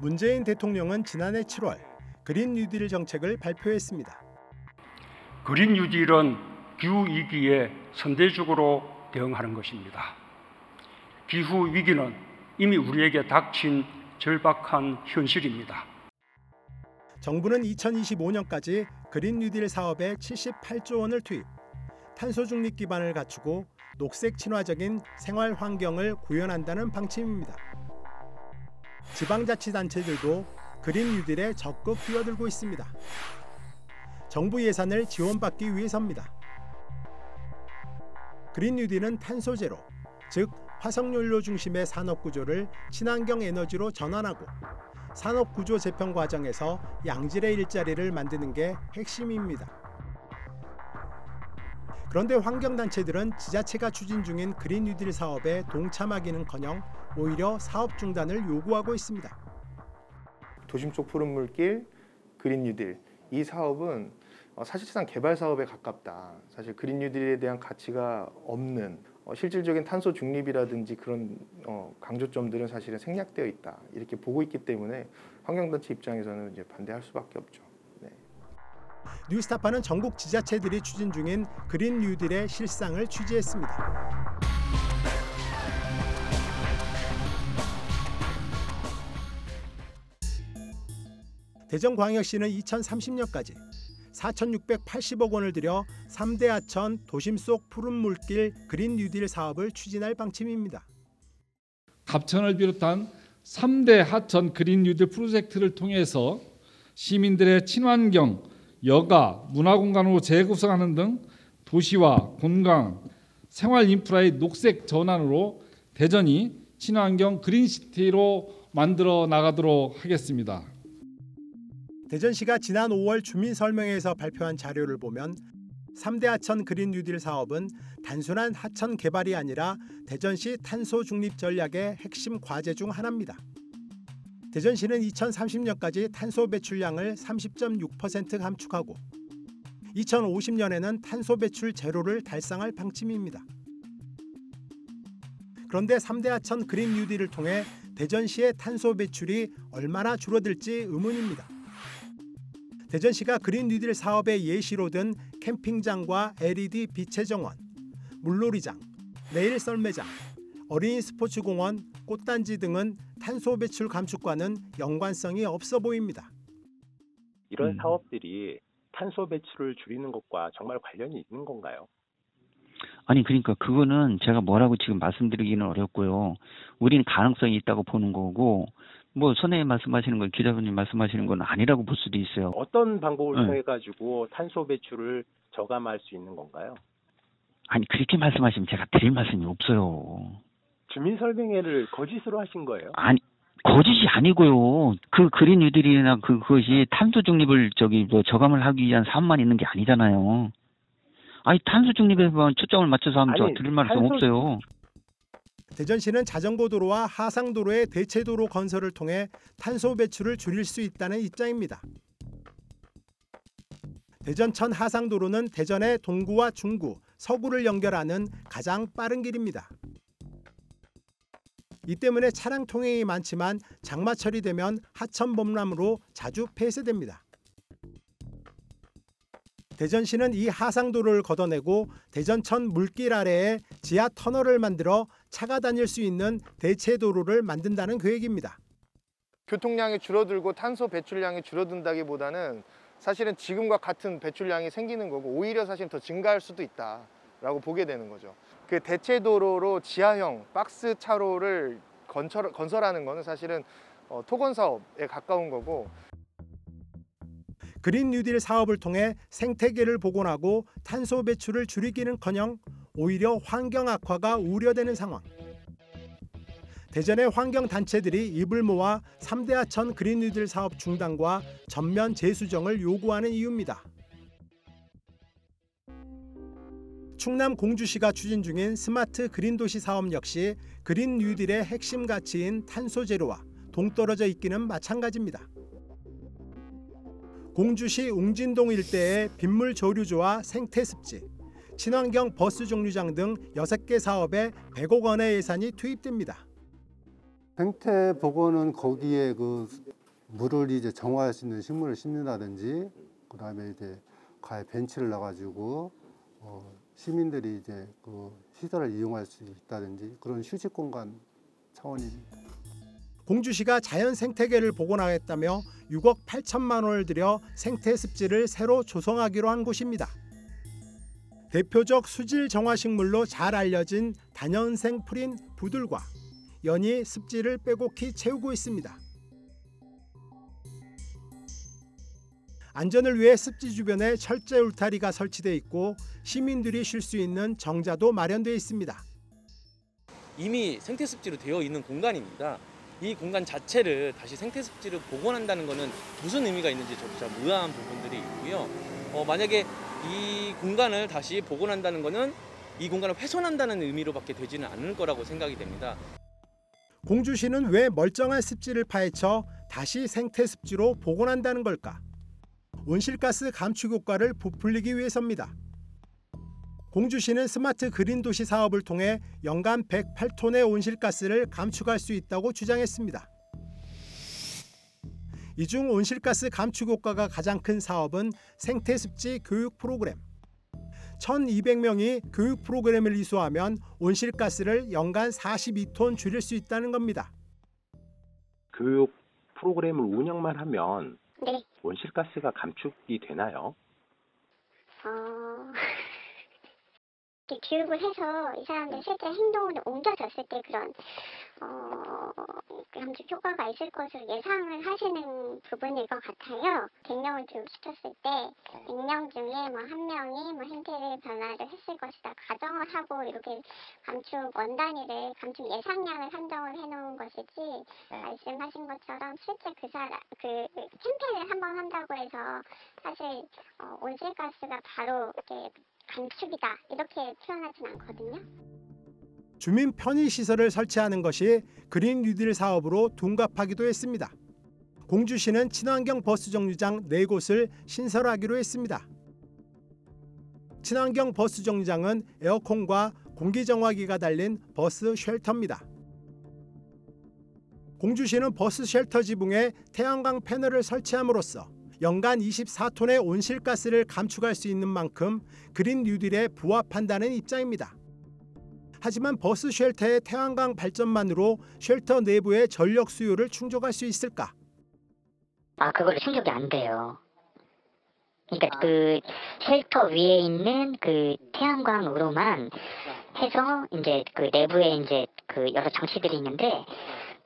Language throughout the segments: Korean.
문재인 대통령은 지난해 7월 그린 뉴딜 정책을 발표했습니다. 그린 뉴딜은 기후 위기에 선대적으로 대응하는 것입니다. 기후 위기는 이미 우리에게 닥친 절박한 현실입니다. 정부는 2025년까지 그린 뉴딜 사업에 78조 원을 투입, 탄소 중립 기반을 갖추고 녹색 친화적인 생활 환경을 구현한다는 방침입니다. 지방자치단체들도 그린 뉴딜에 적극 뛰어들고 있습니다. 정부 예산을 지원받기 위해서입니다. 그린 뉴딜은 탄소 제로, 즉 화석연료 중심의 산업 구조를 친환경 에너지로 전환하고 산업 구조 재편 과정에서 양질의 일자리를 만드는 게 핵심입니다. 그런데 환경단체들은 지자체가 추진 중인 그린 뉴딜 사업에 동참하기는커녕 오히려 사업 중단을 요구하고 있습니다. 도심 속 푸른 물길, 그린 뉴딜 이 사업은 어, 사실상 개발 사업에 가깝다. 사실 그린 뉴딜에 대한 가치가 없는 어, 실질적인 탄소 중립이라든지 그런 어, 강조점들은 사실은 생략되어 있다. 이렇게 보고 있기 때문에 환경단체 입장에서는 이제 반대할 수밖에 없죠. 네. 뉴스타파는 전국 지자체들이 추진 중인 그린 뉴딜의 실상을 취재했습니다. 대전광역시는 2030년까지 4,680억 원을 들여 3대 하천 도심 속 푸른 물길 그린 뉴딜 사업을 추진할 방침입니다. 갑천을 비롯한 3대 하천 그린 뉴딜 프로젝트를 통해서 시민들의 친환경, 여가, 문화공간으로 재구성하는 등 도시와 공간, 생활 인프라의 녹색 전환으로 대전이 친환경 그린시티로 만들어 나가도록 하겠습니다. 대전시가 지난 5월 주민 설명회에서 발표한 자료를 보면 3대 하천 그린 뉴딜 사업은 단순한 하천 개발이 아니라 대전시 탄소 중립 전략의 핵심 과제 중 하나입니다. 대전시는 2030년까지 탄소 배출량을 30.6% 감축하고 2050년에는 탄소 배출 제로를 달성할 방침입니다. 그런데 3대 하천 그린 뉴딜을 통해 대전시의 탄소 배출이 얼마나 줄어들지 의문입니다. 대전시가 그린 뉴딜 사업의 예시로 든 캠핑장과 LED 빛의 정원, 물놀이장, 내일 썰매장, 어린이 스포츠공원, 꽃단지 등은 탄소 배출 감축과는 연관성이 없어 보입니다. 이런 음. 사업들이 탄소 배출을 줄이는 것과 정말 관련이 있는 건가요? 아니 그러니까 그거는 제가 뭐라고 지금 말씀드리기는 어렵고요. 우리는 가능성이 있다고 보는 거고 뭐 선생님 말씀하시는 건 기자분님 말씀하시는 건 아니라고 볼 수도 있어요. 어떤 방법을 네. 통해 가지고 탄소 배출을 저감할 수 있는 건가요? 아니 그렇게 말씀하시면 제가 드릴 말씀이 없어요. 주민 설명회를 거짓으로 하신 거예요? 아니 거짓이 아니고요. 그 그린 뉴딜이나 그 그것이 탄소 중립을 저기 뭐 저감을 하기 위한 사업만 있는 게 아니잖아요. 아니 탄소 중립에만 초점을 맞춰서 하면 저 아니, 드릴 말씀 탄소- 없어요. 대전시는 자전거 도로와 하상 도로의 대체 도로 건설을 통해 탄소 배출을 줄일 수 있다는 입장입니다. 대전천 하상 도로는 대전의 동구와 중구, 서구를 연결하는 가장 빠른 길입니다. 이 때문에 차량 통행이 많지만 장마철이 되면 하천 범람으로 자주 폐쇄됩니다. 대전시는 이 하상도로를 걷어내고 대전천 물길 아래에 지하 터널을 만들어 차가 다닐 수 있는 대체 도로를 만든다는 계획입니다. 교통량이 줄어들고 탄소 배출량이 줄어든다기보다는 사실은 지금과 같은 배출량이 생기는 거고 오히려 사실 더 증가할 수도 있다라고 보게 되는 거죠. 그 대체 도로로 지하형 박스 차로를 건설, 건설하는 거는 사실은 어, 토건 사업에 가까운 거고 그린 뉴딜 사업을 통해 생태계를 복원하고 탄소 배출을 줄이기는커녕 오히려 환경 악화가 우려되는 상황. 대전의 환경 단체들이 입을 모아 3대 하천 그린 뉴딜 사업 중단과 전면 재수정을 요구하는 이유입니다. 충남 공주시가 추진 중인 스마트 그린 도시 사업 역시 그린 뉴딜의 핵심 가치인 탄소 제로와 동떨어져 있기는 마찬가지입니다. 공주시 웅진동 일대의 빗물 조류조와 생태습지, 친환경 버스 정류장 등 6개 사업에 100억 원의 예산이 투입됩니다. 생태 복원은 거기에 그 물을 이제 정화할 수 있는 식물을 심는다든지 그다음에 이제 가에 벤치를 놔가지고 어, 시민들이 이제 그 시설을 이용할 수 있다든지 그런 휴식 공간 차원입니다. 공주시가 자연 생태계를 복원하겠다며 6억 8천만 원을 들여 생태 습지를 새로 조성하기로 한 곳입니다. 대표적 수질 정화 식물로 잘 알려진 단연생 풀인 부들과 연이 습지를 빼곡히 채우고 있습니다. 안전을 위해 습지 주변에 철제 울타리가 설치돼 있고 시민들이 쉴 수 있는 정자도 마련돼 있습니다. 이미 생태 습지로 되어 있는 공간입니다. 이 공간 자체를 다시 생태 습지를 복원한다는 것은 무슨 의미가 있는지 저도 잘 의아한 부분들이 있고요. 어, 만약에 이 공간을 다시 복원한다는 것은 이 공간을 훼손한다는 의미로밖에 되지는 않을 거라고 생각이 됩니다. 공주시는 왜 멀쩡한 습지를 파헤쳐 다시 생태 습지로 복원한다는 걸까? 온실가스 감축 효과를 부풀리기 위해서입니다. 공주시는 스마트 그린 도시 사업을 통해 연간 108톤의 온실가스를 감축할 수 있다고 주장했습니다. 이중 온실가스 감축 효과가 가장 큰 사업은 생태습지 교육 프로그램. 1,200명이 교육 프로그램을 이수하면 온실가스를 연간 42톤 줄일 수 있다는 겁니다. 교육 프로그램을 운영만 하면 네. 온실가스가 감축이 되나요? 어, 교육을 해서 이 사람들 실제 행동으로 옮겨졌을 때 그런 어, 감축 효과가 있을 것으로 예상을 하시는 부분일 것 같아요. 100명을 교육시켰을 때 100명 중에 뭐 한 명이 뭐 행태를 변화를 했을 것이다 가정을 하고 이렇게 감축 원단위를 감축 예상량을 산정을 해놓은 것이지 말씀하신 것처럼 실제 그 사람 그 캠페인을 한번 한다고 해서 사실 어, 온실가스가 바로 이렇게 감축이다 이렇게 표현하진 않거든요. 주민 편의 시설을 설치하는 것이 그린 뉴딜 사업으로 둔갑하기도 했습니다. 공주시는 친환경 버스 정류장 4곳을 신설하기로 했습니다. 친환경 버스 정류장은 에어컨과 공기 정화기가 달린 버스 쉘터입니다. 공주시는 버스 쉘터 지붕에 태양광 패널을 설치함으로써 연간 24톤의 온실가스를 감축할 수 있는 만큼 그린 뉴딜에 부합한다는 입장입니다. 하지만 버스 쉘터의 태양광 발전만으로 쉘터 내부의 전력 수요를 충족할 수 있을까? 아, 그걸로 충족이 안 돼요. 그러니까 그 쉘터 위에 있는 그 태양광으로만 해서 이제 그 내부에 이제 그 여러 장치들이 있는데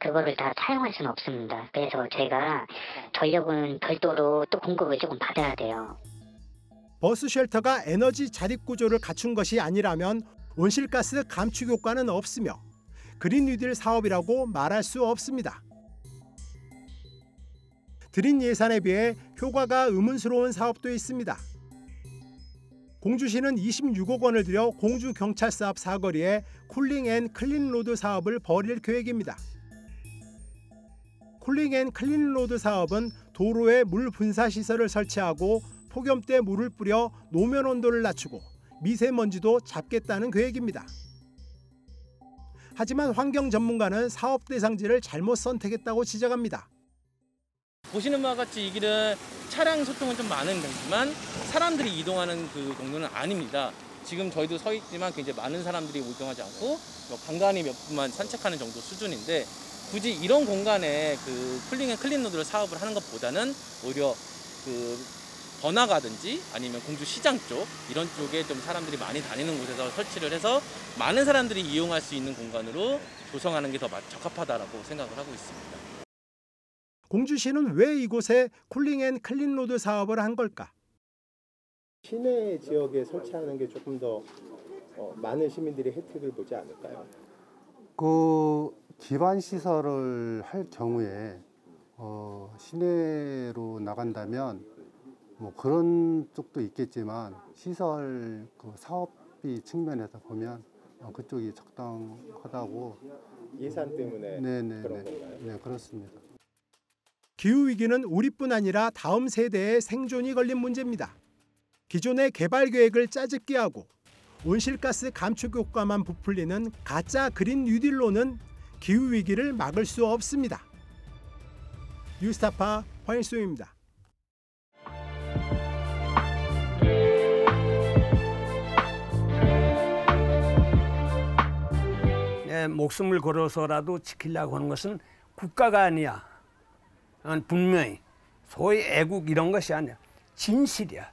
그거를 다 사용할 수는 없습니다. 그래서 저희가 전력은 별도로 또 공급을 조금 받아야 돼요. 버스 쉘터가 에너지 자립 구조를 갖춘 것이 아니라면 온실가스 감축 효과는 없으며 그린 뉴딜 사업이라고 말할 수 없습니다. 들인 예산에 비해 효과가 의문스러운 사업도 있습니다. 공주시는 26억 원을 들여 공주 경찰서 앞 사거리에 cooling and clean road 사업을 벌일 계획입니다. cooling and clean road 사업은 도로에 물 분사 시설을 설치하고 폭염 때 물을 뿌려 노면 온도를 낮추고 미세먼지도 잡겠다는 계획입니다. 하지만 환경 전문가는 사업 대상지를 잘못 선택했다고 지적합니다. 보시는 바와 같이 이 길은 차량 소통은 좀 많은 데지만 사람들이 이동하는 그 정도는 아닙니다. 지금 저희도 서 있지만 굉장히 많은 사람들이 이동하지 않고 뭐 간간히 몇 분만 산책하는 정도 수준인데 굳이 이런 공간에 그 cooling and clean road를 사업을 하는 것보다는 오히려 그 번화가든지 아니면 공주 시장 쪽 이런 쪽에 좀 사람들이 많이 다니는 곳에서 설치를 해서 많은 사람들이 이용할 수 있는 공간으로 조성하는 게 더 적합하다라고 생각을 하고 있습니다. 공주시는 왜 이곳에 cooling and clean road 사업을 한 걸까? 시내 지역에 설치하는 게 조금 더 어, 많은 시민들이 혜택을 보지 않을까요? 그 기반 시설을 할 경우에 어, 시내로 나간다면 뭐 그런 쪽도 있겠지만 시설 그 사업비 측면에서 보면 어, 그쪽이 적당하다고 예산 때문에 네네네 그런 건가요? 네 그렇습니다. 기후 위기는 우리뿐 아니라 다음 세대의 생존이 걸린 문제입니다. 기존의 개발 계획을 짜집기 하고 온실가스 감축 효과만 부풀리는 가짜 그린 뉴딜로는 기후 위기를 막을 수 없습니다. 뉴스타파 황일수입니다. 내 목숨을 걸어서라도 지키려고 하는 것은 국가가 아니야. 어, 분명히 소위 애국 이런 것이 아니야. 진실이야.